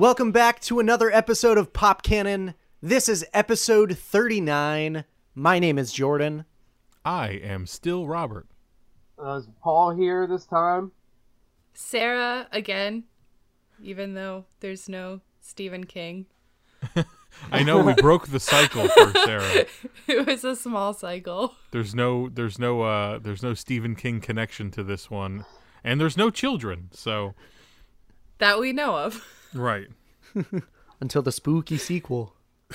Welcome back to another episode of Pop Cannon. This is episode 39. My name is Jordan. I am still Robert. Uh, is Paul here this time? Sarah again, even though there's no Stephen King. I know we broke the cycle for Sarah. It was a small cycle. There's no there's no uh there's no Stephen King connection to this one. And there's no children, so That we know of. right. Until the spooky sequel.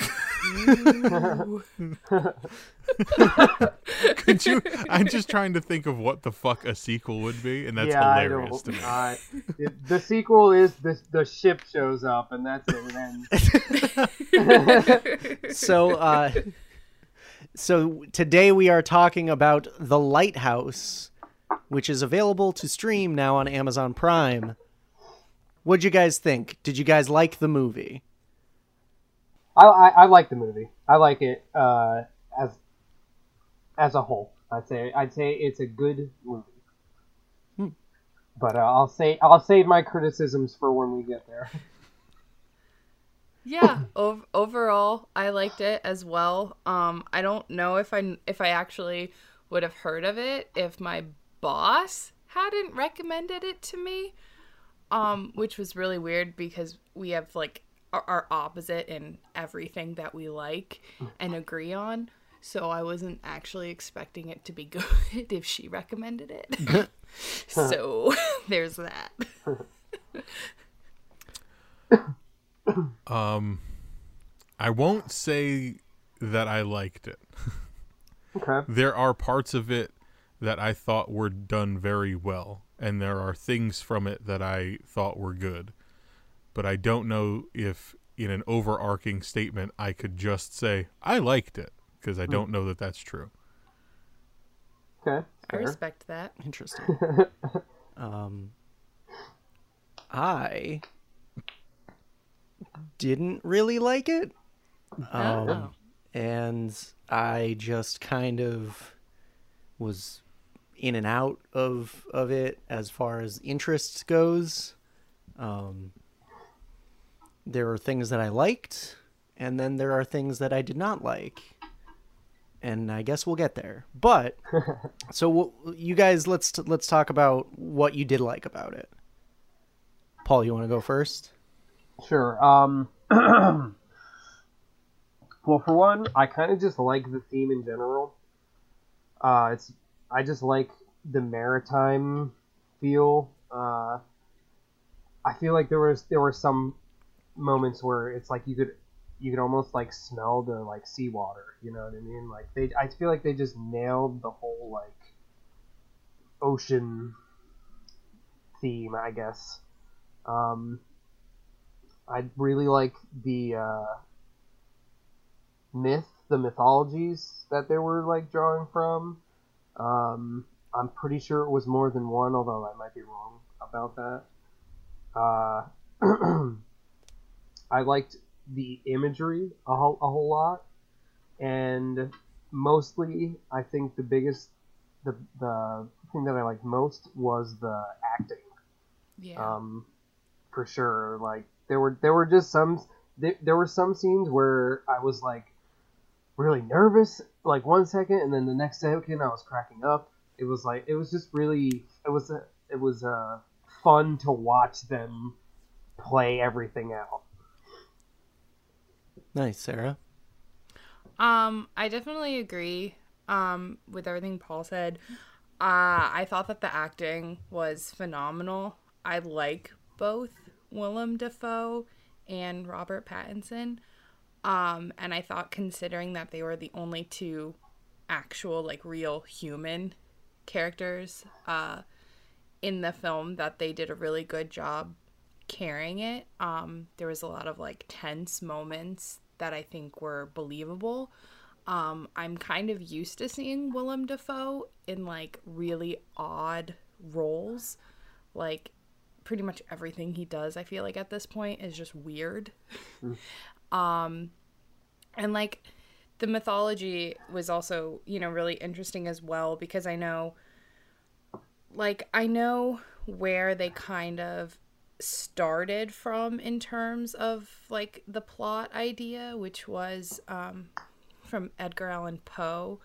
Could you I'm just trying to think of what the fuck a sequel would be, and that's yeah, hilarious to me. Uh, it- the sequel is the the ship shows up, and that's it. And So, uh, so today we are talking about The Lighthouse, which is available to stream now on Amazon Prime. What'd you guys think? Did you guys like the movie? I, I I like the movie. I like it uh, as as a whole. I'd say I'd say it's a good movie. Hmm. But uh, I'll say I'll save my criticisms for when we get there. yeah, ov- overall, I liked it as well. Um, I don't know if I if I actually would have heard of it if my boss hadn't recommended it to me. Um, which was really weird because we have like our, our opposite in everything that we like and agree on. So I wasn't actually expecting it to be good if she recommended it. so there's that. Um I won't say that I liked it. Okay. there are parts of it that I thought were done very well, and there are things from it that I thought were good. But I don't know if, in an overarching statement, I could just say, I liked it, because I don't know that that's true. Okay. I respect that. Interesting. um, I didn't really like it. Um, Oh. and I just kind of was in and out of of it as far as interest goes. Um, there are things that I liked, and then there are things that I did not like, and I guess we'll get there. But so w- you guys, let's let's talk about what you did like about it. Paul, you want to go first? Sure. Um. well, for one, I kind of just like the theme in general. Uh, it's I just like the maritime feel. Uh, I feel like there was there were some moments where it's like you could you could almost like smell the like seawater. You know what I mean? Like they, I feel like they just nailed the whole like ocean theme. I guess. Um, I really like the uh, myth, the mythologies that they were like drawing from. Um, I'm pretty sure it was more than one, although I might be wrong about that. Uh, I liked the imagery a whole, a whole lot, and mostly, I think the biggest, the the thing that I liked most was the acting Yeah. um, for sure. Like there were there were just some there, there were some scenes where I was like really nervous, like one second, and then the next second I was cracking up. It was like it was just really it was a, it was uh, fun to watch them play everything out. Nice, Sarah. Um, I definitely agree um with everything Paul said. Uh I thought that the acting was phenomenal. I like both Willem Dafoe and Robert Pattinson. Um and I thought considering that they were the only two actual like real human characters uh in the film that they did a really good job carrying it. Um there was a lot of like tense moments that I think were believable. Um, I'm kind of used to seeing Willem Dafoe in like really odd roles. Like pretty much everything he does, I feel like at this point is just weird. um and like the mythology was also, you know, really interesting as well because I know like I know where they kind of started from in terms of like the plot idea, which was um, from Edgar Allan Poe,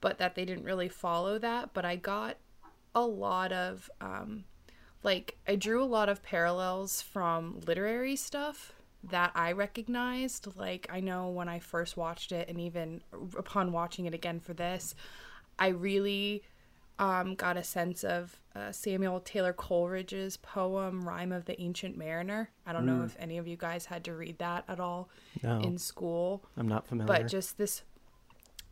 but that they didn't really follow that. But I got a lot of um, like I drew a lot of parallels from literary stuff that I recognized. Like I know when I first watched it, and even upon watching it again for this, I really um, got a sense of uh, Samuel Taylor Coleridge's poem "Rime of the Ancient Mariner." I don't know if any of you guys had to read that at all No. in school I'm not familiar. but just this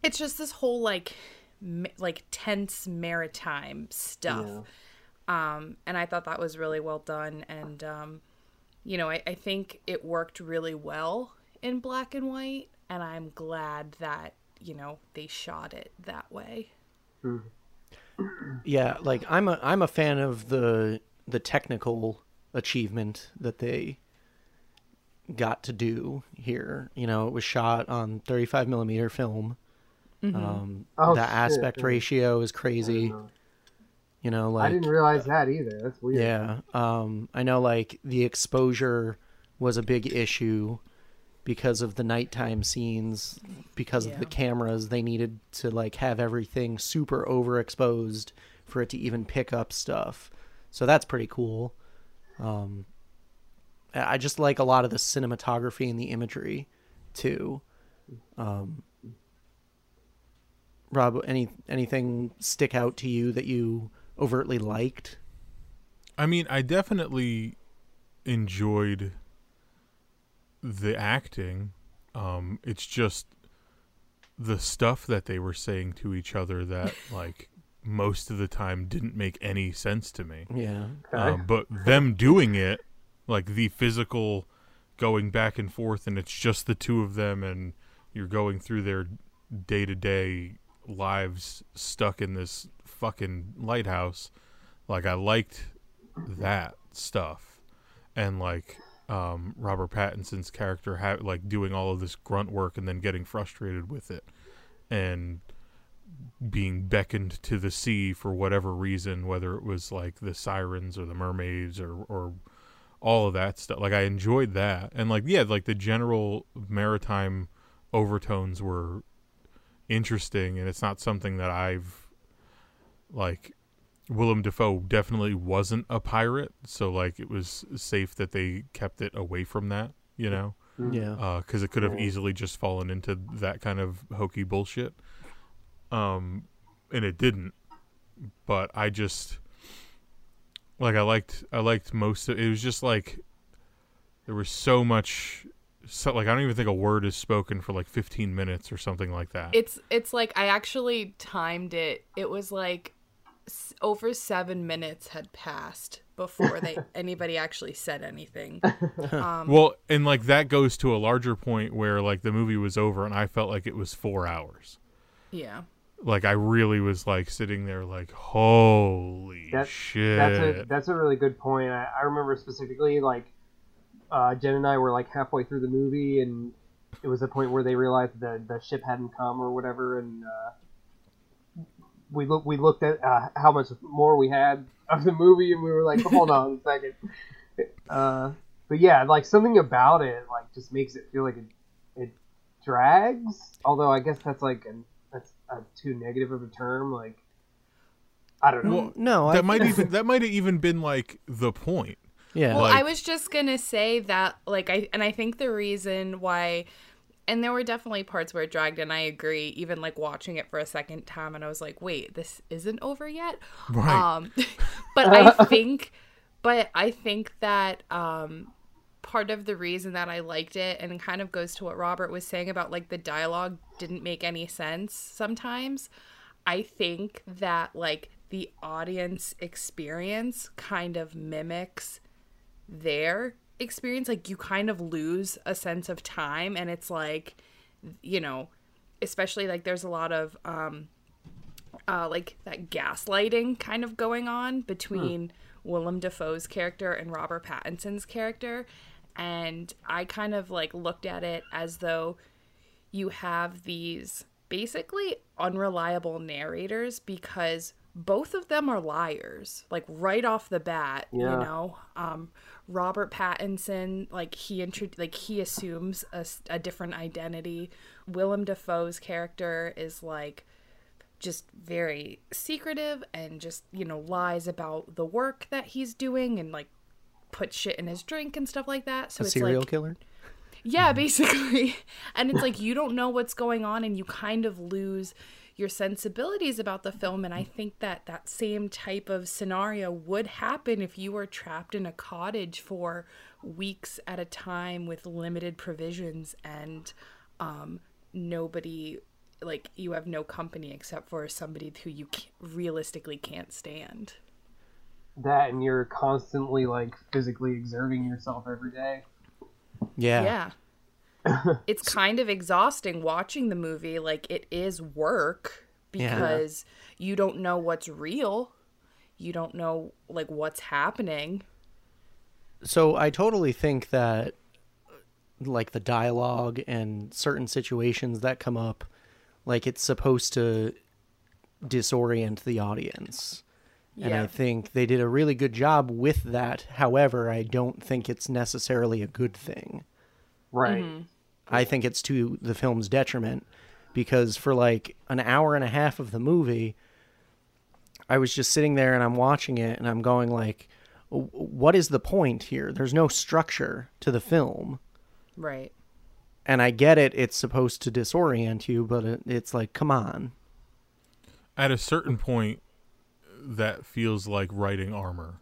it's just this whole like ma- like tense maritime stuff um and i thought that was really well done and um you know I, I think it worked really well in black and white and i'm glad that you know they shot it that way yeah, like I'm a I'm a fan of the the technical achievement that they got to do here. You know, it was shot on 35 millimeter film. Um, Oh, the shit, aspect yeah. ratio is crazy. You know, like I didn't realize that either. That's weird. Yeah. Um, I know like the exposure was a big issue because of the nighttime scenes, because of the cameras. They needed to like have everything super overexposed for it to even pick up stuff. So that's pretty cool. Um, I I just like a lot of the cinematography and the imagery too. Um, Rob, any anything stick out to you that you overtly liked? I mean, I definitely enjoyed the acting. Um, it's just the stuff that they were saying to each other that, like, most of the time didn't make any sense to me. Yeah. Um, but them doing it, like the physical going back and forth, and it's just the two of them, and you're going through their day to day lives stuck in this fucking lighthouse. Like, I liked that stuff. And, like, um, Robert Pattinson's character, ha- like, doing all of this grunt work and then getting frustrated with it. And being beckoned to the sea for whatever reason, whether it was like the sirens or the mermaids or or all of that stuff. Like I enjoyed that, and like yeah, like the general maritime overtones were interesting, and it's not something that I've like. Willem Dafoe definitely wasn't a pirate, so like it was safe that they kept it away from that, you know Yeah. because it could have Yeah. easily just fallen into that kind of hokey bullshit. Um, and it didn't. But I just like I liked I liked most of it was just like there was so much so like I don't even think a word is spoken for like 15 minutes or something like that. It's it's like I actually timed it. It was like over seven minutes had passed before they anybody actually said anything. Um, well, and like that goes to a larger point where like the movie was over and I felt like it was 4 hours. yeah, Like I really was like sitting there like holy That- shit. That's a that's a really good point. I, I remember specifically like uh, Jen and I were like halfway through the movie, and it was a point where they realized the the ship hadn't come or whatever, and uh, we look we looked at uh, how much more we had of the movie, and we were like, hold on a second. Uh, but yeah, like something about it like just makes it feel like it it drags. Although I guess that's like an that's a too negative of a term. Like I don't know. Well, No, I that might even that might have even been like the point. Yeah. Well, Like- I was just gonna say that, like, I and I think the reason why, and there were definitely parts where it dragged, and I agree. Even like watching it for a second time, and I was like, wait, this isn't over yet. Right. Um, but I think, but I think that um, part of the reason that I liked it, and it kind of goes to what Robert was saying about like the dialogue didn't make any sense sometimes. I think that like the audience experience kind of mimics their experience like you kind of lose a sense of time and it's like you know especially like there's a lot of um uh like that gaslighting kind of going on between Willem Dafoe's character and Robert Pattinson's character and I kind of like looked at it as though you have these basically unreliable narrators because both of them are liars, like right off the bat. Yeah. You know, um, Robert Pattinson, like he intro- like he assumes a different identity. Willem Dafoe's character is like just very secretive and just you know lies about the work that he's doing and like put shit in his drink and stuff like that. So A it's serial like killer? yeah, basically. And it's like you don't know what's going on and you kind of lose your sensibilities about the film and I think that that same type of scenario would happen if you were trapped in a cottage for weeks at a time with limited provisions and um nobody like you have no company except for somebody who you ca- realistically can't stand. That and you're constantly like physically exerting yourself every day. Yeah. Yeah. it's kind of exhausting watching the movie. Like, it is work Yeah. because you don't know what's real. You don't know, like, what's happening. So I totally think that like the dialogue and certain situations that come up like it's supposed to disorient the audience. And I think they did a really good job with that. However, I don't think it's necessarily a good thing. Right. Mm-hmm. I think it's to the film's detriment because for like an hour and a half of the movie, I was just sitting there and I'm watching it and I'm going like, what is the point here? There's no structure to the film. Right. And I get it, it's supposed to disorient you, but it, it's like, come on. At a certain point, that feels like writing armor.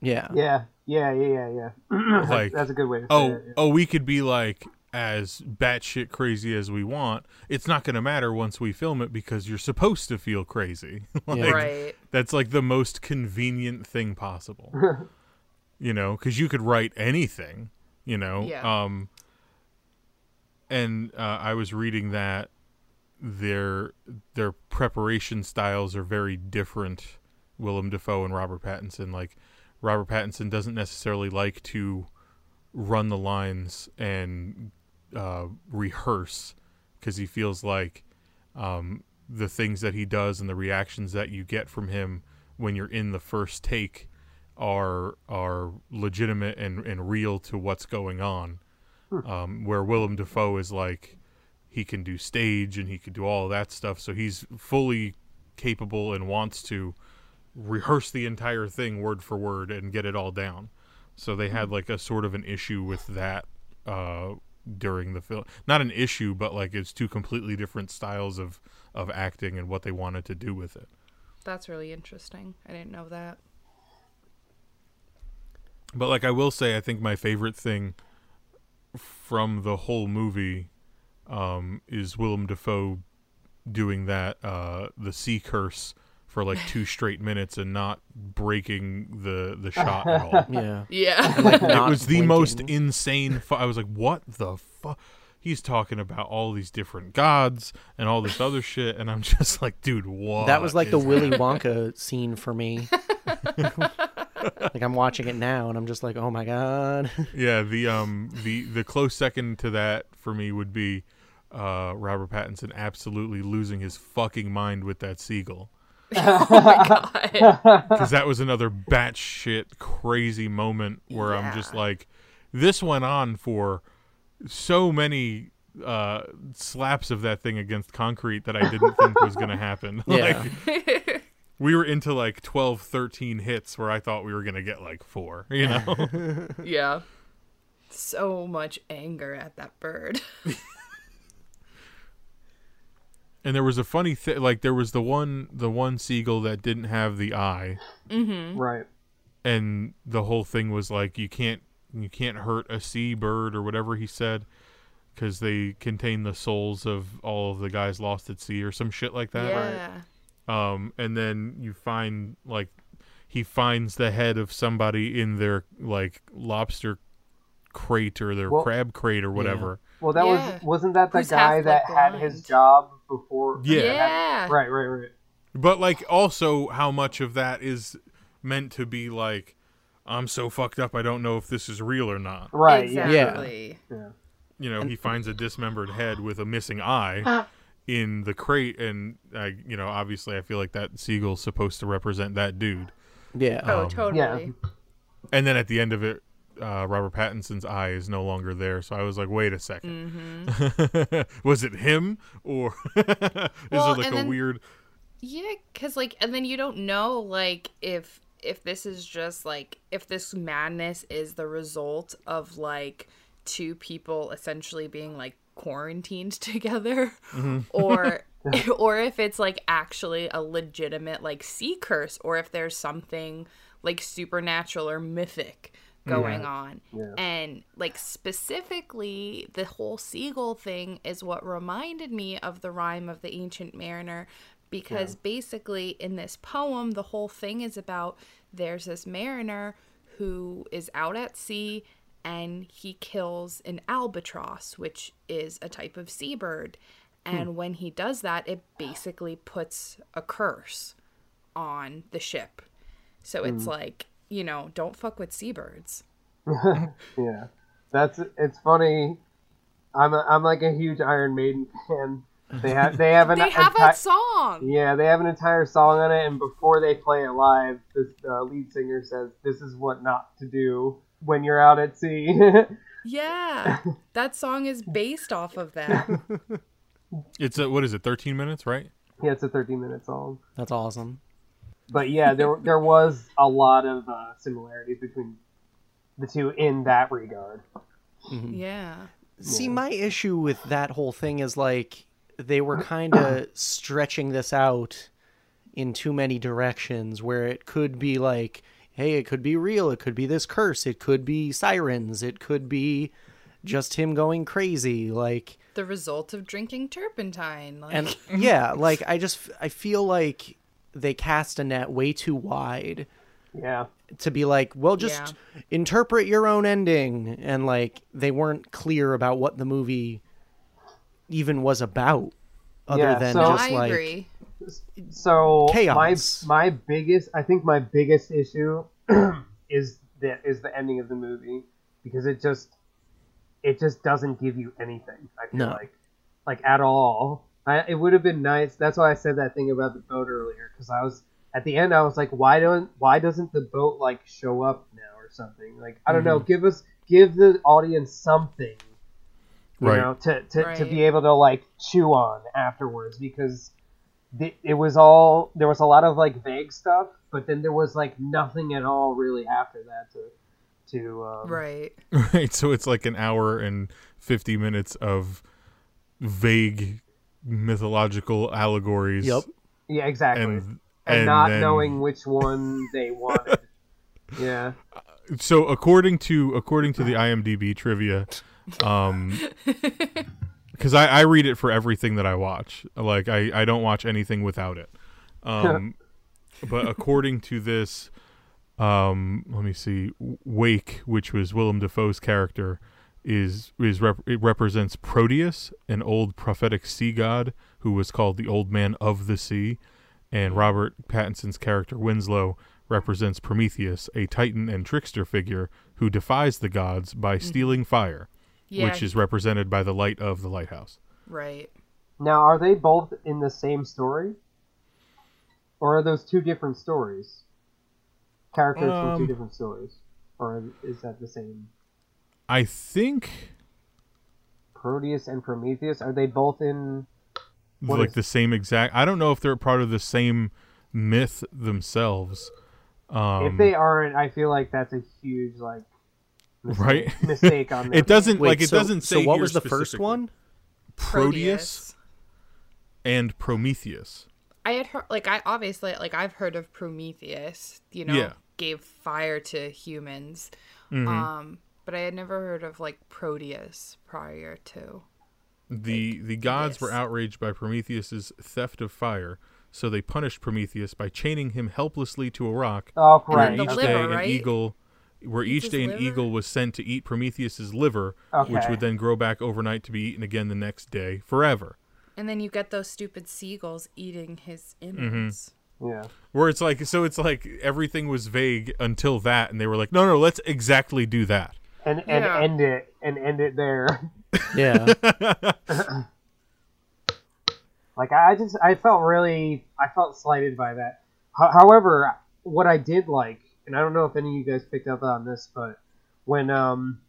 Yeah. Yeah. Yeah. Yeah. Yeah. Yeah. that's, Like, that's a good way to say oh, it. yeah. oh, we could be like as batshit crazy as we want. It's not going to matter once we film it because you're supposed to feel crazy. like, Yeah. right. That's like the most convenient thing possible. you know, because you could write anything. You know. Yeah. Um. And uh, I was reading that their their preparation styles are very different. Willem Dafoe and Robert Pattinson. Like Robert Pattinson doesn't necessarily like to run the lines and uh, rehearse because he feels like um, the things that he does and the reactions that you get from him when you're in the first take are are legitimate and, and real to what's going on. Um, where Willem Dafoe is like he can do stage and he can do all that stuff, so he's fully capable and wants to rehearse the entire thing word for word and get it all down. So they had like a sort of an issue with that uh, during the film. Not an issue, but like it's two completely different styles of of acting and what they wanted to do with it. That's really interesting. I didn't know that. But like I will say, I think my favorite thing from the whole movie um, is Willem Dafoe doing that uh, the sea curse for like two straight minutes and not breaking the the shot at all. Yeah. Yeah. Like, it was the most insane. Fu- I was like, "What the fuck?" He's talking about all these different gods and all this other shit, and I'm just like, "Dude, what?" That was like the is Willy Wonka scene for me. like I'm watching it now and I'm just like, oh my god. yeah the um the the close second to that for me would be uh robert pattinson absolutely losing his fucking mind with that seagull oh my god. because that was another batshit crazy moment where i'm just like this went on for so many uh slaps of that thing against concrete that i didn't think was gonna happen Yeah. like we were into like 12 13 hits where i thought we were gonna get like four you know yeah. So much anger at that bird. And there was a funny thing, like there was the one, the one seagull that didn't have the eye, Right. and the whole thing was like you can't, you can't hurt a seabird or whatever he said, because they contain the souls of all of the guys lost at sea or some shit like that. yeah. Um, and then you find like he finds the head of somebody in their like lobster crate or their Well- crab crate or whatever. Well, that Yeah. was wasn't that the Who's guy that like, had his job before? Yeah. Yeah. Right. Right. Right. But like also how much of that is meant to be like I'm so fucked up I don't know if this is real or not. Right. Yeah. Exactly. Yeah. You know, he finds a dismembered head with a missing eye in the crate, and I, you know, obviously, I feel like that seagull's supposed to represent that dude. Yeah. Oh, Um, totally. yeah. And then at the end of it, uh, Robert Pattinson's eye is no longer there. So I was like, wait a 2nd was it him or is Well, it like a then- weird? Yeah, cuz like and then you don't know like if if this is just like if this madness is the result of like two people essentially being like quarantined together or or if it's like actually a legitimate like sea curse or if there's something like supernatural or mythic going on. Yeah. And like specifically the whole seagull thing is what reminded me of the rime of the ancient mariner because basically in this poem the whole thing is about there's this mariner who is out at sea and he kills an albatross which is a type of seabird. Hmm. And when he does that it basically puts a curse on the ship. So it's hmm. like you know don't fuck with seabirds Yeah, that's it's funny. I'm a, I'm like a huge Iron Maiden fan. They have they have an they have enti- a song yeah they have an entire song on it, and before they play it live, this uh, lead singer says this is what not to do when you're out at sea. Yeah, that song is based off of that. It's a, what is it? Thirteen minutes, right? yeah, it's a 13 minute song. That's awesome. But yeah, there there was a lot of uh, similarities between the two in that regard. Yeah. See, my issue with that whole thing is like they were kind of stretching this out in too many directions where it could be like, hey, it could be real, it could be this curse, it could be sirens, it could be just him going crazy, like The result of drinking turpentine. Like, and yeah, like I just I feel like they cast a net way too wide Yeah, to be like, well, just interpret your own ending, and like they weren't clear about what the movie even was about, other Yeah, than so- just I like agree. so Chaos. my my biggest I think my biggest issue is the is the ending of the movie because it just it just doesn't give you anything. I feel No. like like at all. I, it would have been nice. That's why I said that thing about the boat earlier because I was at the end. I was like, why don't why doesn't the boat like show up now or something? Like I don't know. Mm-hmm. Give us give the audience something you Right. know, to, to, to be able to like chew on afterwards because the, it was all there was a lot of like vague stuff, but then there was like nothing at all really after that to to um, Right. Right. So it's like an hour and fifty minutes of vague mythological allegories. Yep. yeah exactly and, And and not then- knowing which one they wanted. yeah, so according to according to the IMDb trivia, um, because I, I read it for everything that I watch. Like I, I don't watch anything without it. Um, but according to this, um, let me see, Wake, which was Willem Dafoe's character, is is rep- it represents Proteus, an old prophetic sea god who was called the Old Man of the Sea, and Robert Pattinson's character Winslow represents Prometheus, a titan and trickster figure who defies the gods by stealing fire, Yeah. which is represented by the light of the lighthouse. right. now are they both in the same story, or are those two different stories? Characters from Um, two different stories, or is that the same? I think Proteus and Prometheus are they both in? What like is- the same exact. I don't know if they're part of the same myth themselves. Um, if they aren't, I feel like that's a huge like mistake, Right. mistake on their it doesn't Wait, like it so, doesn't say. so what was the first one? Proteus Proteus and Prometheus. I had heard, like, I obviously, like, I've heard of Prometheus, you know, Yeah. gave fire to humans. Mhm. Um, but I had never heard of, like, Proteus prior to. The the gods were outraged by Prometheus's theft of fire, so they punished Prometheus by chaining him helplessly to a rock. Oh, And right. then the each liver, day an right? eagle where Eats each his day an liver? eagle was sent to eat Prometheus's liver, which would then grow back overnight to be eaten again the next day forever. And then you get those stupid seagulls eating his Mm-hmm. innards. Yeah. Where it's like so it's like everything was vague until that and they were like, No no, let's exactly do that. And and Yeah. end it and end it there. Yeah. Like I just I felt really I felt slighted by that. Ho- however, what I did like, and I don't know if any of you guys picked up on this, but when um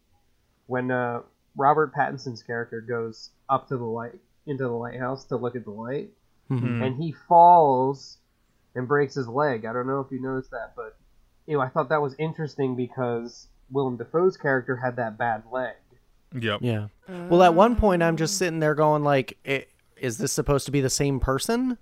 when uh Robert Pattinson's character goes up to the light into the lighthouse to look at the light, Mhm. and he falls and breaks his leg. I don't know if you noticed that, but you know I thought that was interesting because Willem Dafoe's character had that bad leg. Yep. Yeah. Well, at one point, I'm just oh. sitting there going, like, i- is this supposed to be the same person?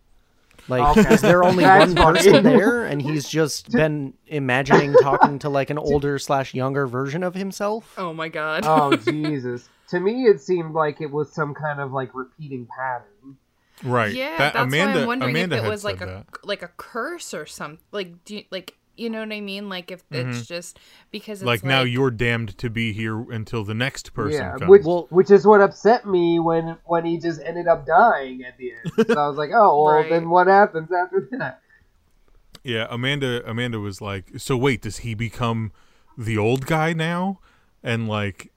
Like, Okay. is there only one funny. person there, and he's just been imagining talking to like an older slash younger version of himself? Oh my god. Oh Jesus! to me, it seemed like it was some kind of like repeating pattern. Right. Yeah, That- that's Amanda, why I'm wondering Amanda if it was like a that. like a curse or something. Like, do you, like you know what I mean? Like if it's just because it's Mm-hmm. like, now you're damned to be here until the next person yeah, comes. which Well- which is what upset me when when he just ended up dying at the end. So I was like, oh well, Right. then what happens after that? Yeah, Amanda Amanda was like, "So wait, does he become the old guy now?" And like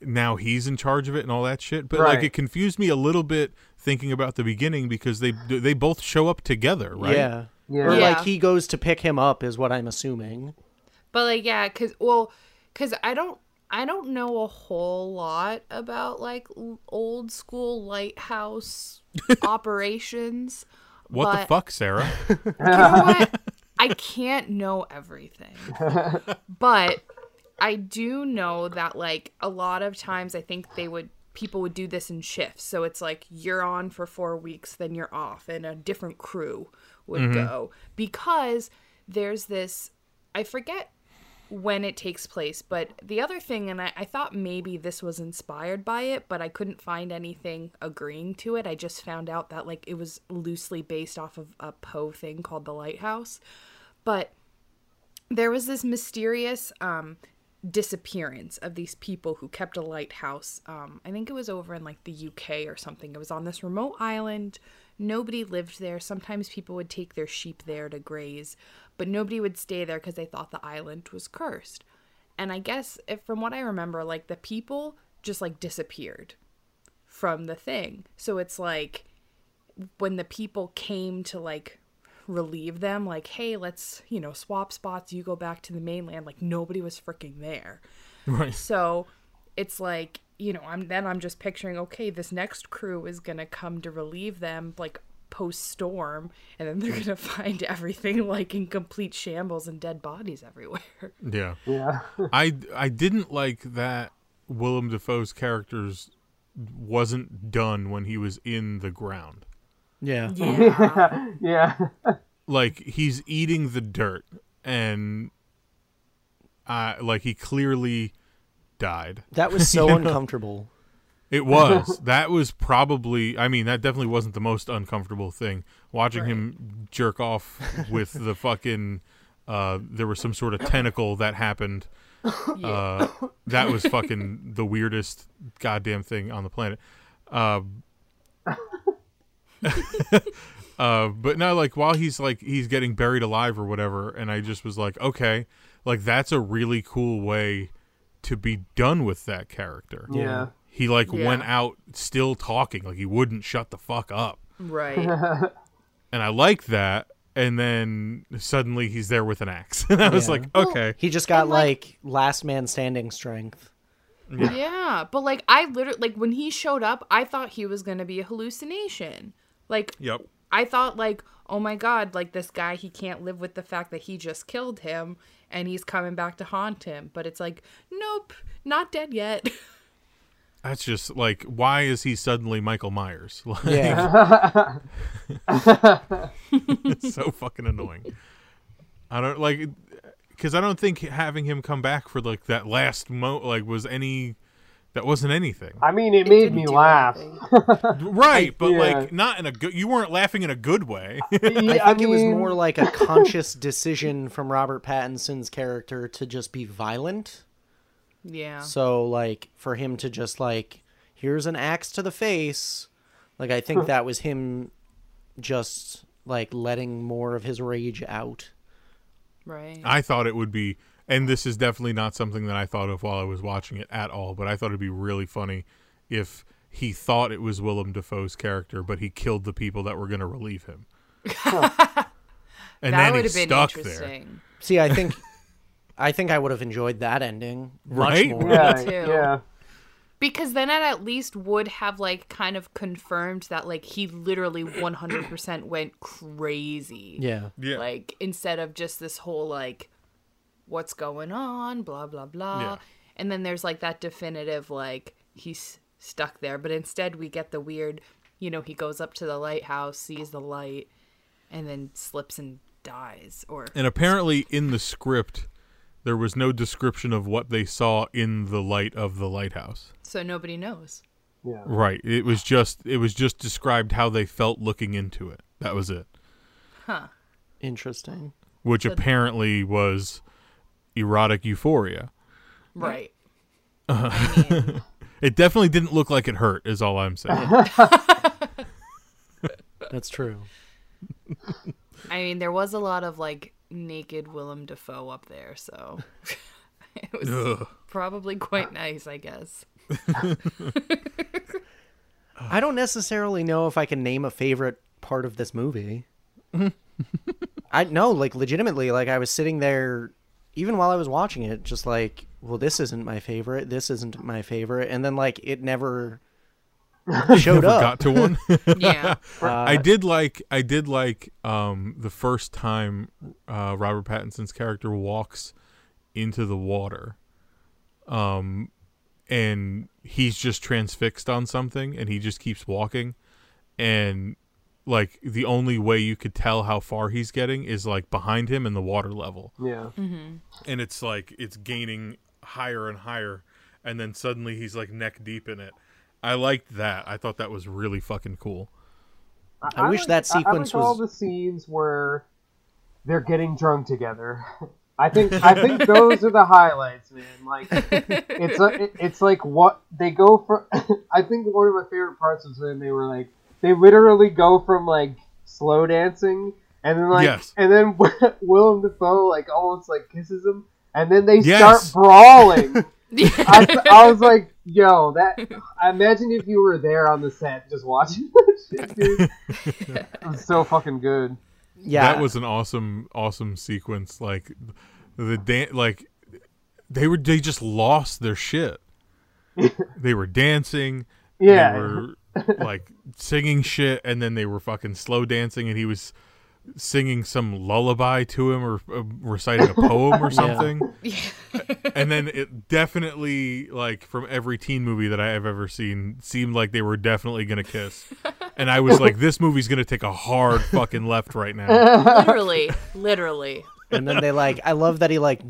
now he's in charge of it and all that shit. But like it confused me a little bit thinking about the beginning because they they both show up together, right? Yeah. Yeah. Or Yeah. like he goes to pick him up, is what I'm assuming. But like yeah, cuz well cuz I don't I don't know a whole lot about like old school lighthouse operations. What the fuck, Sarah? You know what? I can't know everything. But I do know that like a lot of times I think they would people would do this in shifts. So it's like you're on for 4 weeks then you're off and a different crew would go because there's this I forget when it takes place. But the other thing, and I, I thought maybe this was inspired by it, but I couldn't find anything agreeing to it. I just found out that like it was loosely based off of a Poe thing called The Lighthouse. But there was this mysterious um, disappearance of these people who kept a lighthouse. Um, I think it was over in like the UK or something. It was on this remote island. Nobody lived there. Sometimes people would take their sheep there to graze, but nobody would stay there because they thought the island was cursed. And I guess, if, from what I remember, like the people just like disappeared from the thing. So it's like when the people came to like relieve them, like, hey, let's, you know, swap spots, you go back to the mainland, like nobody was freaking there. right. So it's like, you know, I'm then I'm just picturing, okay, this next crew is gonna come to relieve them, like post storm, and then they're gonna find everything like in complete shambles and dead bodies everywhere. Yeah. Yeah. I I didn't like that Willem Dafoe's characters wasn't done when he was in the ground. Yeah. Yeah. yeah. Like he's eating the dirt and uh like he clearly died. That was so uncomfortable. It was. that was probably I mean, that definitely wasn't the most uncomfortable thing. Watching him jerk off with the fucking uh there was some sort of tentacle that happened. Uh that was fucking the weirdest goddamn thing on the planet. Uh, uh but now, like while he's like he's getting buried alive or whatever and I just was like, okay, like that's a really cool way to be done with that character Yeah. he like Yeah. went out still talking like he wouldn't shut the fuck up right. and i like that and then suddenly he's there with an axe and i was like okay He just got like- like last man standing strength. Yeah, but like I literally like when he showed up, I thought he was gonna be a hallucination. Like yep I thought like, oh my god, like this guy he can't live with the fact that he just killed him and he's coming back to haunt him. But it's like, nope, not dead yet. that's just like why is he suddenly michael myers like Yeah. it's so fucking annoying i don't like because i don't think having him come back for like that last mo like was any that wasn't anything I mean, it, It made me laugh. right but yeah. like not in a good you weren't laughing in a good way I think it was more like a conscious decision from Robert Pattinson's character to just be violent. yeah. So like for him to just like here's an axe to the face, like I think that was him just like letting more of his rage out. Right. I thought it would be, and this is definitely not something that I thought of while I was watching it at all, but I thought it'd be really funny if he thought it was Willem Dafoe's character, but he killed the people that were going to relieve him. and that then would he have been stuck there. See, I think, I think I would have enjoyed that ending much Right? more. Yeah, too. yeah. Because then it at least would have like kind of confirmed that like he literally 100% went crazy. Yeah. Yeah. Like instead of just this whole like what's going on, blah blah blah. Yeah. And then there's like that definitive like he's stuck there, but instead we get the weird, you know, he goes up to the lighthouse, sees the light and then slips and dies or And apparently, in the script, there was no description of what they saw in the light of the lighthouse. so nobody knows. Yeah. Right. It was just it was just described how they felt looking into it. That was it. Huh. Interesting. Which apparently was erotic euphoria. Right. It definitely didn't look like it hurt. Is all I'm saying. That's true. I mean, there was a lot of like naked Willem Dafoe up there, so it was Ugh. probably quite nice, I guess. I don't necessarily know if I can name a favorite part of this movie. I know, like legitimately, like I was sitting there even while I was watching it, just like, well, this isn't my favorite, this isn't my favorite, and then like it never showed Never up. got to one. Yeah. I did like I did like um the first time uh Robert Pattinson's character walks into the water. Um and he's just transfixed on something and he just keeps walking and like the only way you could tell how far he's getting is like behind him in the water level Yeah. Mm-hmm. and it's like it's gaining higher and higher and then suddenly he's like neck deep in it i liked that i thought that was really fucking cool I wish that I- I sequence was all the scenes where they're getting drunk together. I think I think those are the highlights, man. Like it's a, it- it's like what they go for. I think one of my favorite parts was when they were like they literally go from like slow dancing and then like Yes. and then Willem Dafoe like almost like kisses him and then they Yes. start brawling. I, I was like, yo, that. I imagine if you were there on the set just watching that shit, dude. it was so fucking good. Yeah, that was an awesome awesome sequence like the dan- like they were they just lost their shit they were dancing Yeah. they were like singing shit and then they were fucking slow dancing and he was singing some lullaby to him or uh, reciting a poem or something Yeah. and then it definitely like from every teen movie that i have ever seen seemed like they were definitely gonna kiss and i was like this movie's gonna take a hard fucking left right now literally, literally. and then they like I love that he like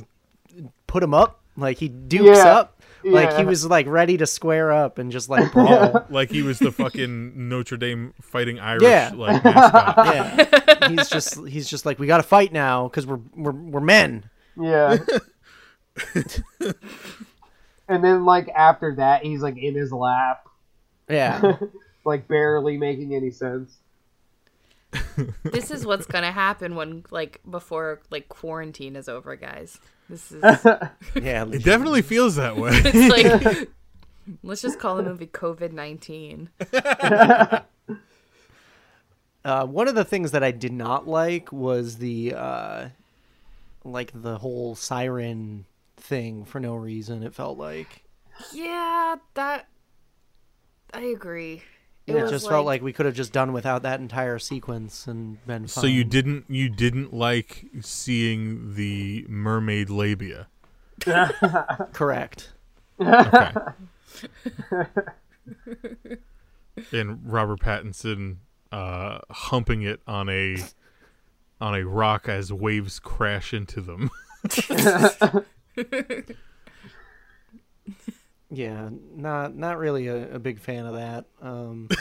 put him up, like he dukes Yeah. up, like he was like ready to square up and just like brawl. like he was the fucking Notre Dame fighting Irish Yeah. like mascot. yeah, he's just he's just like we got to fight now because we're we're we're men. Yeah. and then, like, after that, he's, like, in his lap, Yeah, like, barely making any sense. This is what's gonna happen when like before like quarantine is over, guys. This is yeah. It definitely feels that way. it's like let's just call the movie COVID nineteen. Uh, one of the things that I did not like was the uh, like the whole siren thing for no reason. It felt like Yeah, that I agree. It it was just felt like we could have just done without that entire sequence and been fine. so you didn't you didn't like seeing the mermaid labia. correct. Okay. and Robert Pattinson uh, humping it on a on a rock as waves crash into them. Yeah, not not really a, a big fan of that. Um,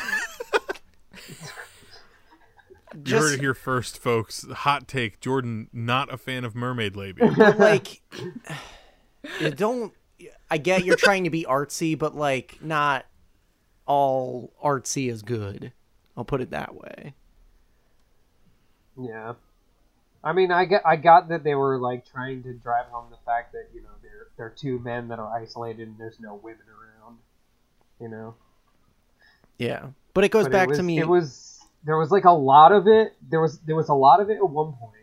you heard it here first, folks. Hot take: Jordan not a fan of mermaid labia. but, like, don't. I get you're trying to be artsy, but like not all artsy is good. I'll put it that way. Yeah. I mean, I get, I got that they were like trying to drive home the fact that you know they're they're two men that are isolated and there's no women around. You know. Yeah, but it goes But back it was, to me. It was there was like a lot of it. There was there was a lot of it at one point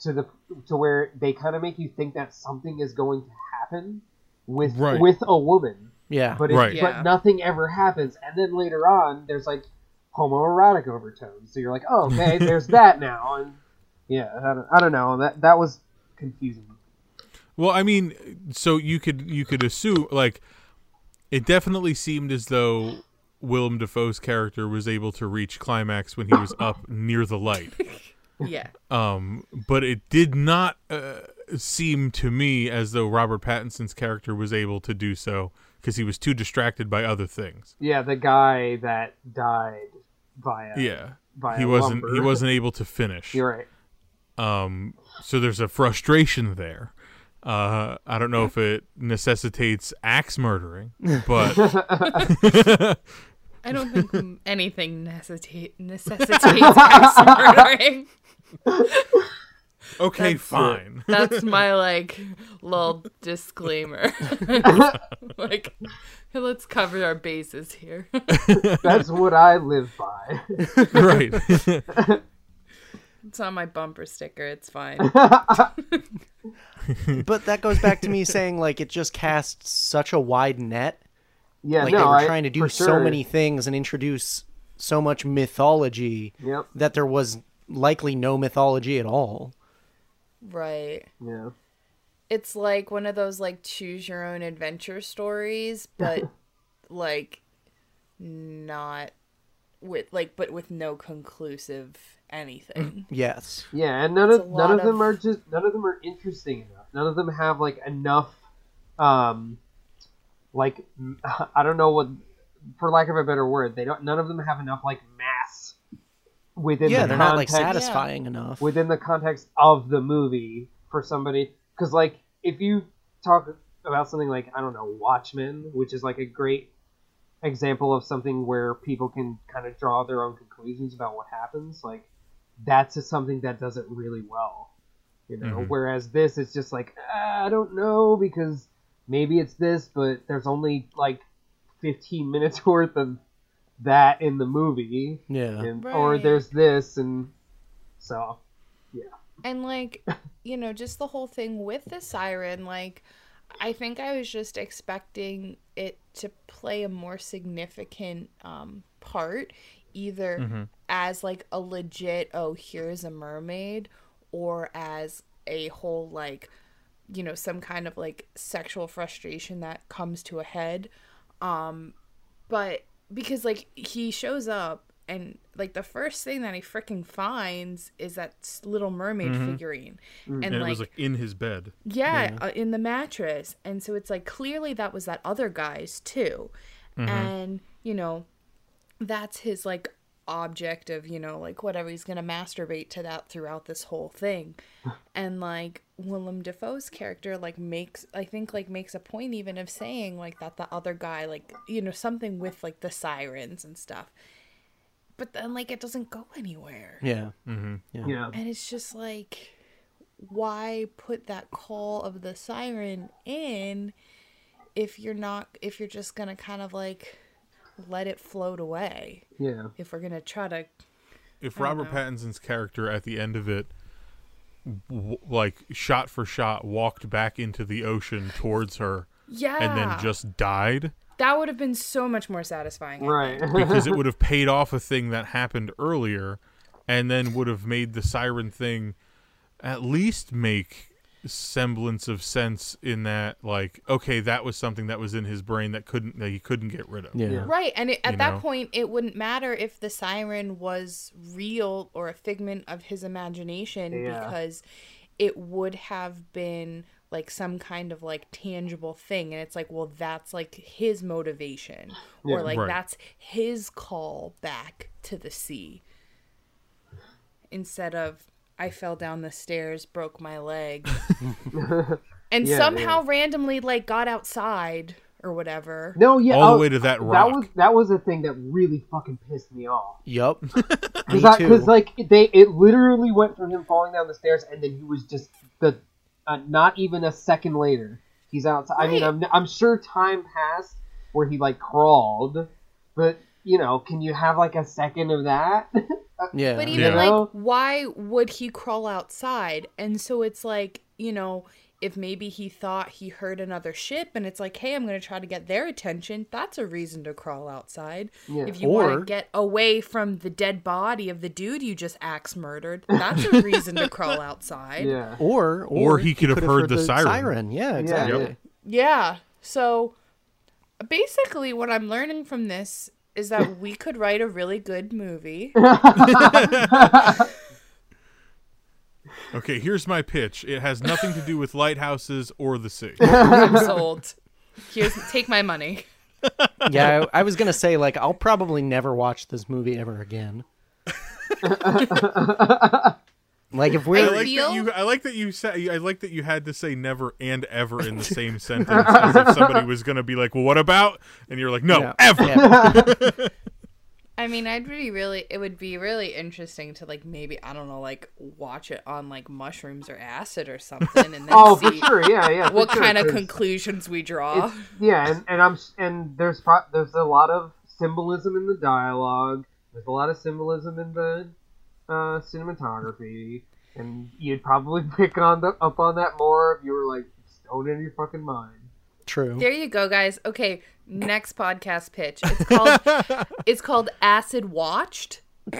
to the to where they kind of make you think that something is going to happen with Right. with a woman, yeah, but it, Right. Yeah. but nothing ever happens. And then later on, there's like homoerotic overtones. So you're like, oh, okay, there's that now. And yeah, I don't, I don't know. That that was confusing. Well, I mean, so you could you could assume like it definitely seemed as though Willem Dafoe's character was able to reach climax when he was up near the light. Yeah. Um, but it did not uh, seem to me as though Robert Pattinson's character was able to do so because he was too distracted by other things. Yeah, the guy that died via Yeah, via he wasn't lumber. he wasn't able to finish. You're right. Um, so there's a frustration there. Uh, I don't know if it necessitates axe murdering, but I don't think anything necessitate, necessitates axe murdering. okay, That's- fine. That's my like little disclaimer. like, hey, let's cover our bases here. That's what I live by. right. It's on my bumper sticker. It's fine. but that goes back to me saying like it just casts such a wide net. Yeah, Like no, they were I- trying to do for so sure. many things and introduce so much mythology Yep. that there was likely no mythology at all. right. Yeah. It's like one of those like choose your own adventure stories, but like not with like but with no conclusive anything. Yes. Yeah, and none It's of none lot of them of- are just none of them are interesting enough. None of them have like enough, um, like I don't know what, for lack of a better word, they don't. None of them have enough like mass within Yeah, the they're not like context satisfying enough. within the context of the movie for somebody. Because like if you talk about something like I don't know Watchmen, which is like a great example of something where people can kind of draw their own conclusions about what happens, like that's just something that does it really well. You know, Mhm. whereas this is just like ah, I don't know because maybe it's this, but there's only like 15 minutes worth of that in the movie, Yeah. and, or there's this, and so yeah. And like, you know, just the whole thing with the siren, like I think I was just expecting it to play a more significant um part either as like a legit oh here's a mermaid or as a whole like you know some kind of like sexual frustration that comes to a head. Um but because like he shows up and like the first thing that he freaking finds is that little mermaid figurine. And, and it like, was like in his bed. yeah, Uh, in the mattress. And so it's like clearly that was that other guy's too. And you know that's his like object of you know like whatever he's gonna masturbate to that throughout this whole thing. And like Willem Dafoe's character like makes I think like makes a point even of saying like that the other guy like you know something with like the sirens and stuff. But then like it doesn't go anywhere. Yeah. Mm-hmm. yeah. and it's just like why put that call of the siren in if you're not if you're just gonna kind of like let it float away Yeah. if we're gonna try to If Robert know. Pattinson's character at the end of it, w- like shot for shot, walked back into the ocean towards her yeah and then just died, that would have been so much more satisfying Right. because it would have paid off a thing that happened earlier, and then would have made the siren thing at least make semblance of sense in that like okay that was something that was in his brain that couldn't that he couldn't get rid of Yeah. Yeah. right and it, at You that know? point it wouldn't matter if the siren was real or a figment of his imagination Yeah. because it would have been like some kind of like tangible thing and it's like well that's like his motivation or like Right. that's his call back to the sea instead of i fell down the stairs broke my leg and Yeah, somehow randomly like got outside or whatever No, yeah. all oh, the way to that rock. That was that was a thing that really fucking pissed me off. Yup. Me Because like they, it literally went from him falling down the stairs, and then he was just the, uh, not even a second later, he's outside. I mean, I'm I'm sure time passed where he like crawled, but you know, can you have like a second of that? Yeah. But even You know? like, why would he crawl outside? And so it's like, you know, if maybe he thought he heard another ship and it's like, hey, I'm going to try to get their attention, that's a reason to crawl outside. Yeah. If you want to get away from the dead body of the dude you just axe murdered, that's a reason to crawl outside. yeah. or, Or he could have could've heard the siren. Yeah, exactly. Yep. Yeah. So basically, what I'm learning from this is that we could write a really good movie. Okay, here's my pitch. It has nothing to do with lighthouses or the sea. I'm sold. Here's take my money. Yeah, I, I was gonna say like I'll probably never watch this movie ever again. Like if we're like feel- that you. I like that you said. I like that you had to say never and ever in the same sentence, as if somebody was gonna be like, "Well, what about?" And you're like, "No, Yeah. ever." Yeah. I mean, I'd really, really, it would be really interesting to like maybe I don't know, like watch it on like mushrooms or acid or something, and then Oh, for sure. Yeah, yeah. for what sure, kind of conclusions we draw. yeah, and, and I'm and there's pro- there's a lot of symbolism in the dialogue. There's a lot of symbolism in the uh, cinematography, and you'd probably pick on the, up on that more if you were like stoned in your fucking mind. true. There you go, guys. Okay, next podcast pitch. It's called it's called Acid Watched.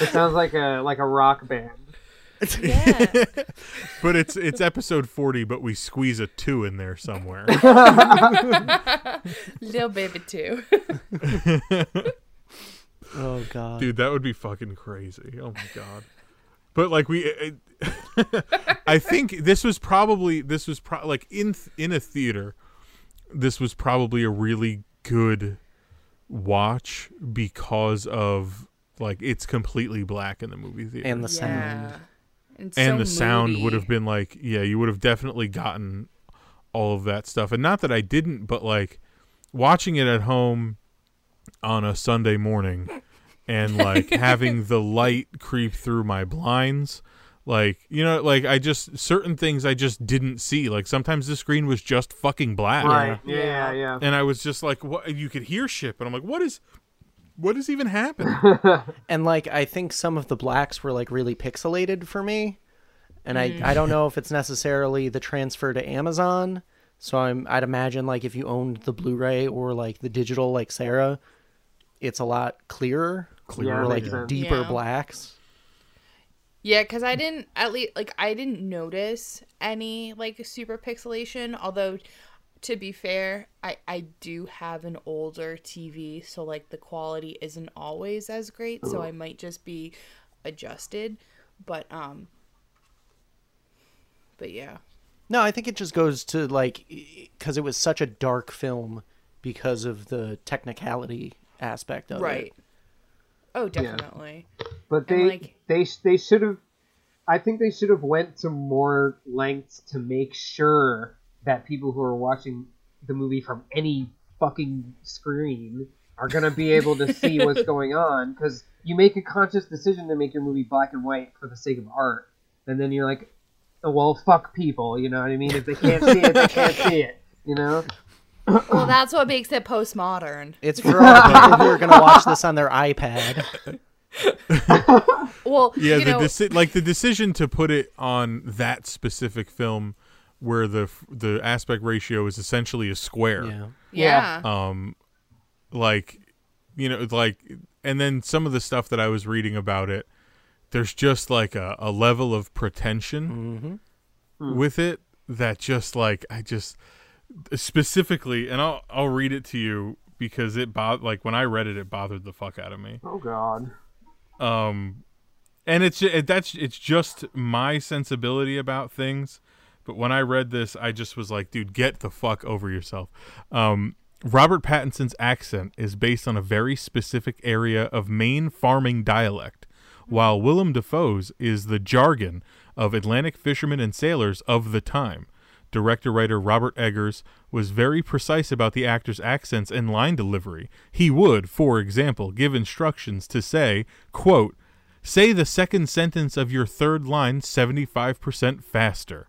It sounds like a like a rock band. Yeah. But it's it's episode forty, but we squeeze a two in there somewhere. Little baby too. Oh god. Dude, that would be fucking crazy. Oh my god. But like we, it, I think this was probably this was pro- like in th- in a theater. This was probably a really good watch because of like it's completely black in the movie theater, And the sound. Yeah. And, and so the sound would have been like yeah, you would have definitely gotten all of that stuff. And not that I didn't, but like watching it at home on a Sunday morning and like having the light creep through my blinds like you know like i just certain things i just didn't see like sometimes the screen was just fucking black Right. Yeah, Yeah. yeah, yeah. and i was just like what you could hear shit but i'm like what is what is even happened? And like I think some of the blacks were like really pixelated for me. And Mm. I I don't know if it's necessarily the transfer to Amazon. So I'm I'd imagine like if you owned the Blu-ray or like the digital like Sarah, it's a lot clearer. Yeah, like sense. deeper Yeah. blacks. Yeah, because I didn't at least like I didn't notice any like super pixelation. Although, to be fair, I I do have an older TV, so like the quality isn't always as great. So I might just be adjusted, but um, but yeah, No, I think it just goes to like because it was such a dark film because of the technicality aspect of right. it. Right. Oh, definitely. But And, they like- they they should have. I think they should have went to more lengths to make sure that people who are watching the movie from any fucking screen are gonna be able to see what's going on. Because you make a conscious decision to make your movie black and white for the sake of art, and then you're like, oh, well, fuck people. You know what I mean? If they can't see it, they can't see it. You know? Well, that's what makes it postmodern. It's for all the people who are gonna watch this on their iPad. Well, yeah you the know, deci- like the decision to put it on that specific film where the the aspect ratio is essentially a square Yeah. yeah. um like you know like and then some of the stuff that i was reading about it there's just like a, a level of pretension Mm-hmm. with it that just like i just specifically and i'll i'll read it to you because it bo- like when i read it it bothered the fuck out of me Oh God. um and it's it, that's it's just my sensibility about things but when i read this i just was like dude get the fuck over yourself um robert pattinson's accent is based on a very specific area of maine farming dialect while willem dafoe's is the jargon of atlantic fishermen and sailors of the time Director writer Robert Eggers was very precise about the actors' accents and line delivery. He would, for example, give instructions to say, quote, say the second sentence of your third line 75% faster.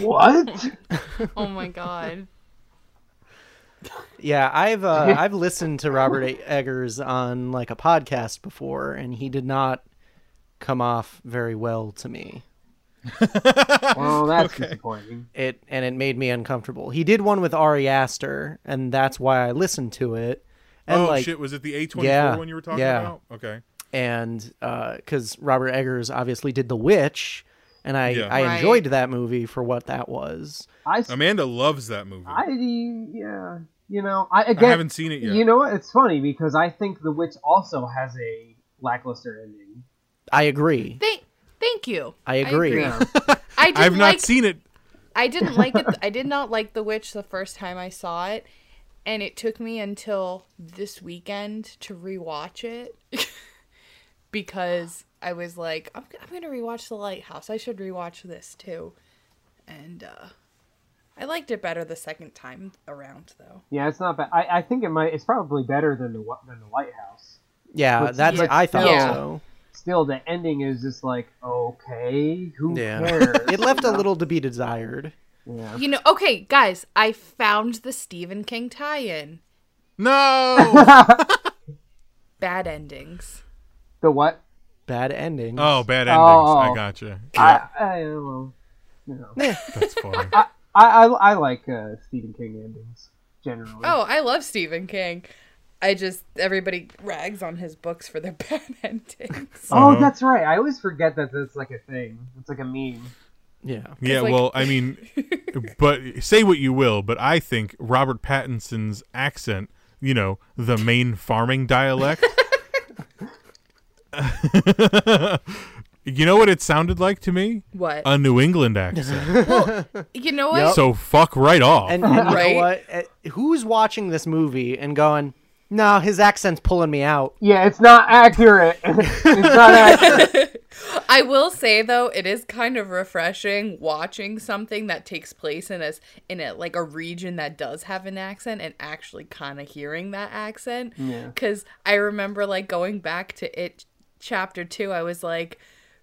What? Oh my god. Yeah, I've uh, I've listened to Robert Eggers on like a podcast before, and he did not come off very well to me. Well, that's disappointing. It and it made me uncomfortable. He did one with Ari Aster, and that's why I listened to it. And oh like, shit! Was it the A twenty four one you were talking yeah. about? Okay. and because Robert Eggers obviously did The Witch, and I Yeah. I Right. enjoyed that movie for what that was. I, s- Amanda loves that movie. I, I, yeah, you know, I again, I haven't seen it yet. You know what? It's funny because I think The Witch also has a lackluster ending. I agree. Thank, thank you. I agree. I didn't I've not like. seen it. I didn't like it. I did not like The Witch the first time I saw it, and it took me until this weekend to rewatch it because I was like, I'm, I'm gonna rewatch The Lighthouse. I should rewatch this too, and uh, I liked it better the second time around though. yeah, it's not bad. I, I think it might. It's probably better than the Wa- than the Lighthouse. Yeah, But- that's but I thought still- so. Still, the ending is just like okay, who Yeah, cares? it left a little to be desired. Yeah. You know, okay, guys, I found the Stephen King tie-in. No. Bad endings. The what? Bad endings. oh, bad endings. Oh. I gotcha. I, I well, you know, That's funny. I, I I like uh, Stephen King endings generally. Oh, I love Stephen King. I just everybody rags on his books for their bad endings. Oh, Uh-huh. that's right. I always forget that that's like a thing. It's like a meme. yeah. Yeah, like- well, I mean, but say what you will, but I think Robert Pattinson's accent, you know, the Maine farming dialect. you know what it sounded like to me? What? A New England accent. you know what? So fuck right off. And, and you Right? know what? Uh, Who's watching this movie and going, "No, his accent's pulling me out." Yeah, it's not accurate. it's not accurate. I will say though, it is kind of refreshing watching something that takes place in a s- in a like a region that does have an accent and actually kind of hearing that accent. Yeah. Cuz I remember like going back to it chapter 2, I was like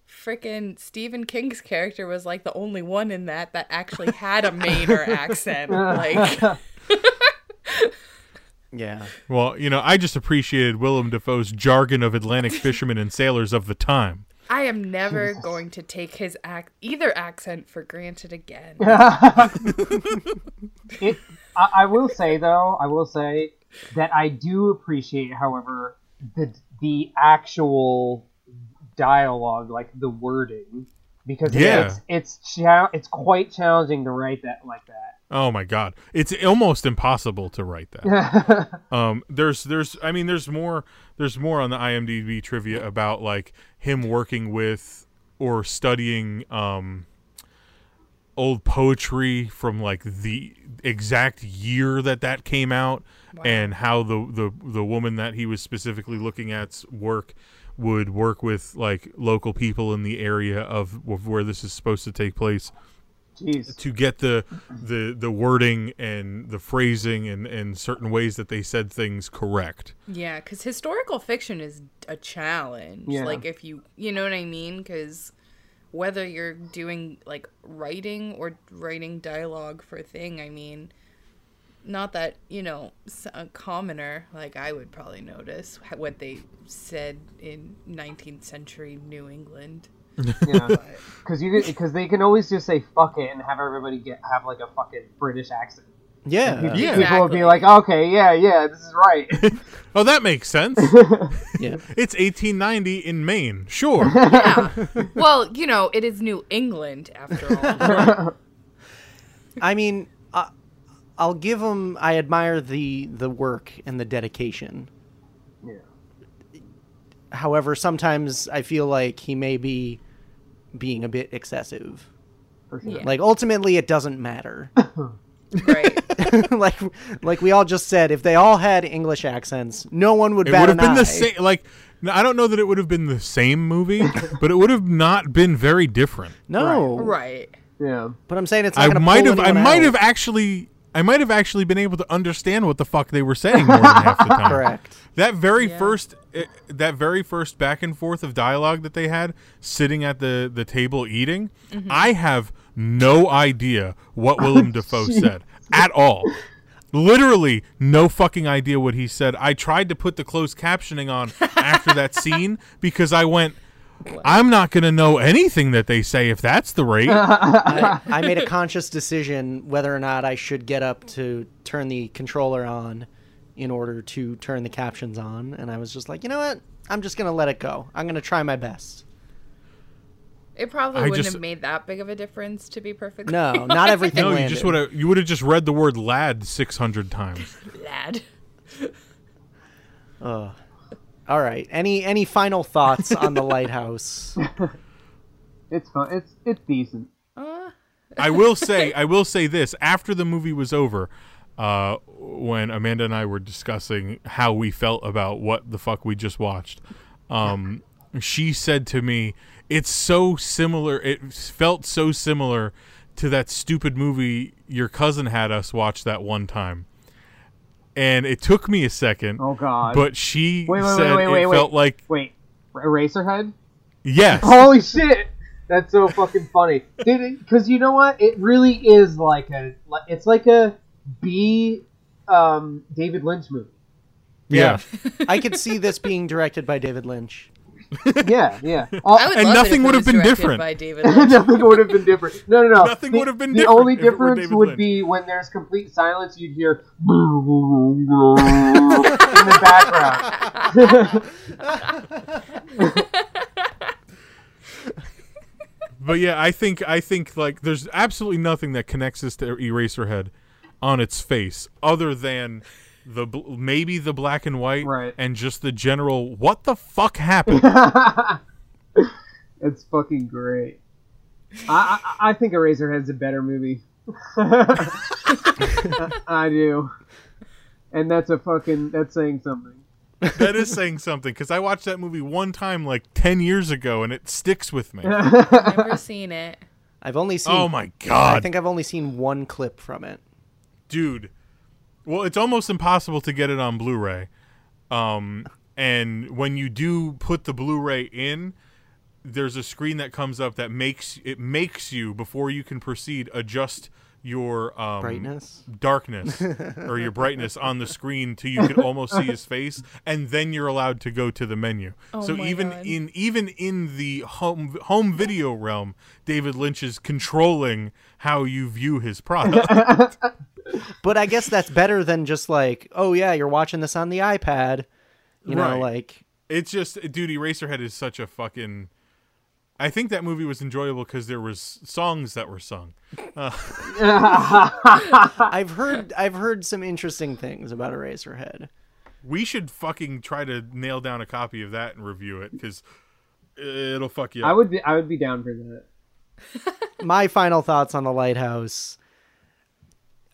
freaking Stephen King's character was like the only one in that that actually had a Mainer accent. Like Yeah. well, you know, I just appreciated Willem Dafoe's jargon of Atlantic fishermen and sailors of the time. I am never going to take his ac- either accent for granted again. it, I, I will say though, I will say that I do appreciate, however, the the actual dialogue, like the wording, because Yeah. it's it's cha- it's quite challenging to write that like that. Oh my god, it's almost impossible to write that. um, there's there's I mean there's more there's more on the IMDb trivia about like him working with or studying um old poetry from like the exact year that that came out and how the the the woman that he was specifically looking at's work would work with like local people in the area of, of where this is supposed to take place Jeez. to get the the the wording and the phrasing and and certain ways that they said things correct. Yeah, because historical fiction is a challenge. Yeah. Like, if you, you know what I mean? Because whether you're doing like writing or writing dialogue for a thing, I mean, not that, you know, a uh, commoner, like I would probably notice what they said in 19th century New England. Yeah, because you because they can always just say fuck it and have everybody get have like a fucking British accent. Yeah. People, Yeah. people will be like, okay, yeah, yeah, this is right. Oh, that makes sense. Yeah. it's 1890 in Maine. Sure. yeah. well, you know, it is New England after all. I mean, I, I'll give him. I admire the the work and the dedication. yeah. However, sometimes I feel like he may be being a bit excessive. For sure. Yeah. Like ultimately, it doesn't matter. Right. like like we all just said, if they all had English accents, no one would it would have an been the same. Like, I don't know that it would have been the same movie, but it would have not been very different. No, Right. Yeah. but I'm saying it's not I might have. I might out. have actually. I might have actually been able to understand what the fuck they were saying more than half the time. Correct. That very Yeah. first, eh, that very first back and forth of dialogue that they had, sitting at the the table eating, I have no idea what Willem oh, Dafoe said at all. Literally, no fucking idea what he said. I tried to put the closed captioning on after that scene because I went, I'm not going to know anything that they say if that's the rate. I, I made a conscious decision whether or not I should get up to turn the controller on in order to turn the captions on, and I was just like, you know what? I'm just gonna let it go. I'm gonna try my best. It probably I wouldn't just- have made that big of a difference, to be perfectly No, not everything no, you just would have you would have just read the word lad 600 times. lad. Ugh. All right. Any any final thoughts on the lighthouse? It's fun. It's it's decent. Uh, I will say, I will say this: after the movie was over, uh, when Amanda and I were discussing how we felt about what the fuck we just watched, um, she said to me, "It's so similar. It felt so similar to that stupid movie your cousin had us watch that one time." And it took me a second, Oh God. but she Wait, wait, said wait, wait, it wait, felt like Wait, Eraserhead? yes, Holy shit! That's so fucking funny, dude. Because you know what? It really is like a. It's like a B, um, David Lynch movie. yeah. I could see this being directed by David Lynch. Yeah, yeah. All, And nothing would have been different. Nothing would have been different. No, no, no. Nothing The- would have been The different only if it were difference would Lynch. be when there's complete silence, you'd hear in the background. But yeah, I think I think like there's absolutely nothing that connects this to Eraserhead on its face other than the bl- maybe the black and white Right. and just the general what the fuck happened. it's fucking great. I, I I think Eraserhead's a better movie. I do, and that's a fucking that's saying something. that is saying something cuz I watched that movie one time like 10 years ago and it sticks with me. I've Never seen it. I've only seen. oh my god! I think I've only seen one clip from it. dude. Well, it's almost impossible to get it on Blu-ray. Um, and when you do put the Blu-ray in, there's a screen that comes up that makes it makes you before you can proceed adjust your um, Brightness. darkness or your brightness on the screen till you can almost see his face, and then you're allowed to go to the menu. Oh so even God. in even in the home home video realm, David Lynch is controlling how you view his product. But I guess that's better than just like, oh yeah, you're watching this on the iPad. You know, Right. like It's just, dude, Eraserhead is such a fucking. I think that movie was enjoyable because there was songs that were sung. I've heard I've heard some interesting things about Eraserhead. We should fucking try to nail down a copy of that and review it because it'll fuck you up. I would be I would be down for that. My final thoughts on the lighthouse.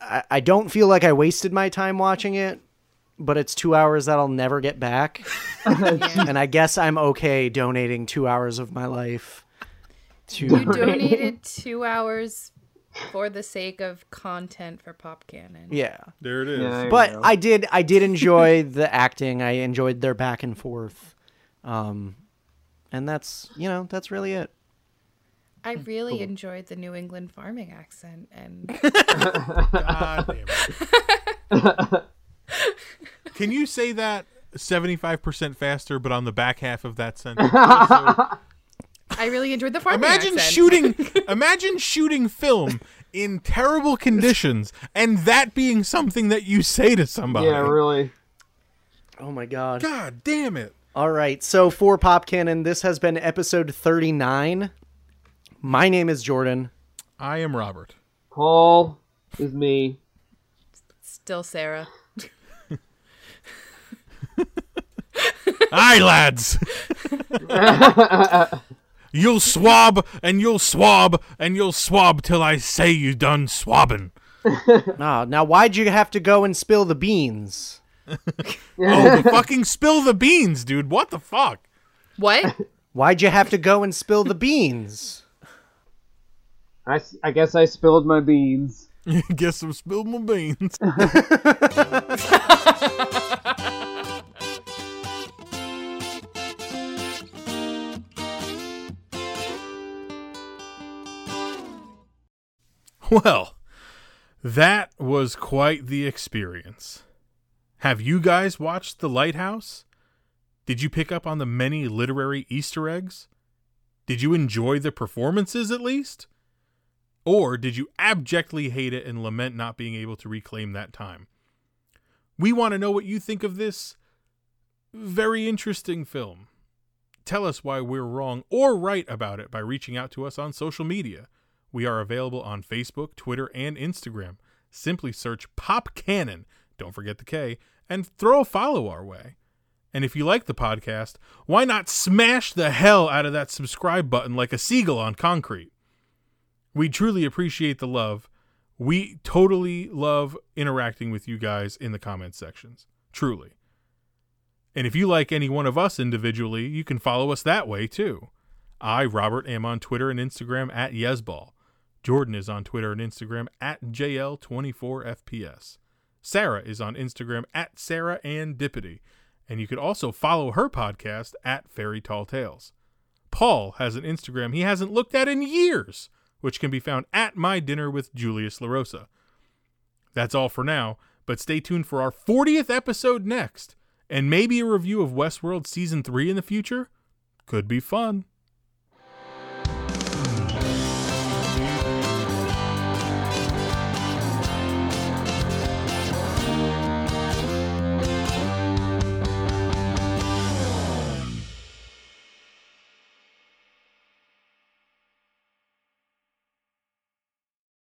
I, I don't feel like I wasted my time watching it, but it's two hours that I'll never get back. Yeah. and I guess I'm okay donating two hours of my life to You donated two hours for the sake of content for Pop Cannon. yeah. there it is. Yeah, but. I did I did enjoy the acting. I enjoyed their back and forth. Um and that's, you know, that's really it. I hmm, really enjoyed the New England farming accent, and God damn it. Can you say that 75% faster, but on the back half of that sentence? Also- I really enjoyed the farming imagine accent. shooting imagine shooting film in terrible conditions and that being something that you say to somebody. yeah, really. Oh my god. God damn it. All right. So for Pop Cannon, this has been episode 39. My name is Jordan. I am Robert. Paul is me. Still Sarah. Aye, lads. you'll swab and you'll swab and you'll swab till I say you done swabbing. Ah, now why'd you have to go and spill the beans? Oh, the fucking spill the beans, dude. What the fuck? What? Why'd you have to go and spill the beans? I, I guess I spilled my beans. Guess I spilled my beans. Well, that was quite the experience. Have you guys watched The Lighthouse? Did you pick up on the many literary Easter eggs? Did you enjoy the performances at least? Or did you abjectly hate it and lament not being able to reclaim that time? We want to know what you think of this very interesting film. Tell us why we're wrong or right about it by reaching out to us on social media. We are available on Facebook, Twitter, and Instagram. Simply search Pop Cannon, don't forget the K, and throw a follow our way. And if you like the podcast, why not smash the hell out of that subscribe button like a seagull on concrete? We truly appreciate the love. We totally love interacting with you guys in the comment sections. Truly. And if you like any one of us individually, you can follow us that way too. I, Robert, am on Twitter and Instagram at Yesball. Jordan is on Twitter and Instagram at JL24FPS. Sarah is on Instagram at Sarah and Dippity, and you can also follow her podcast at Fairy Tall Tales. Paul has an Instagram he hasn't looked at in years, which can be found at My Dinner with Julius LaRosa. That's all for now, but stay tuned for our 40th episode next, and maybe a review of Westworld Season 3 in the future. Could be fun.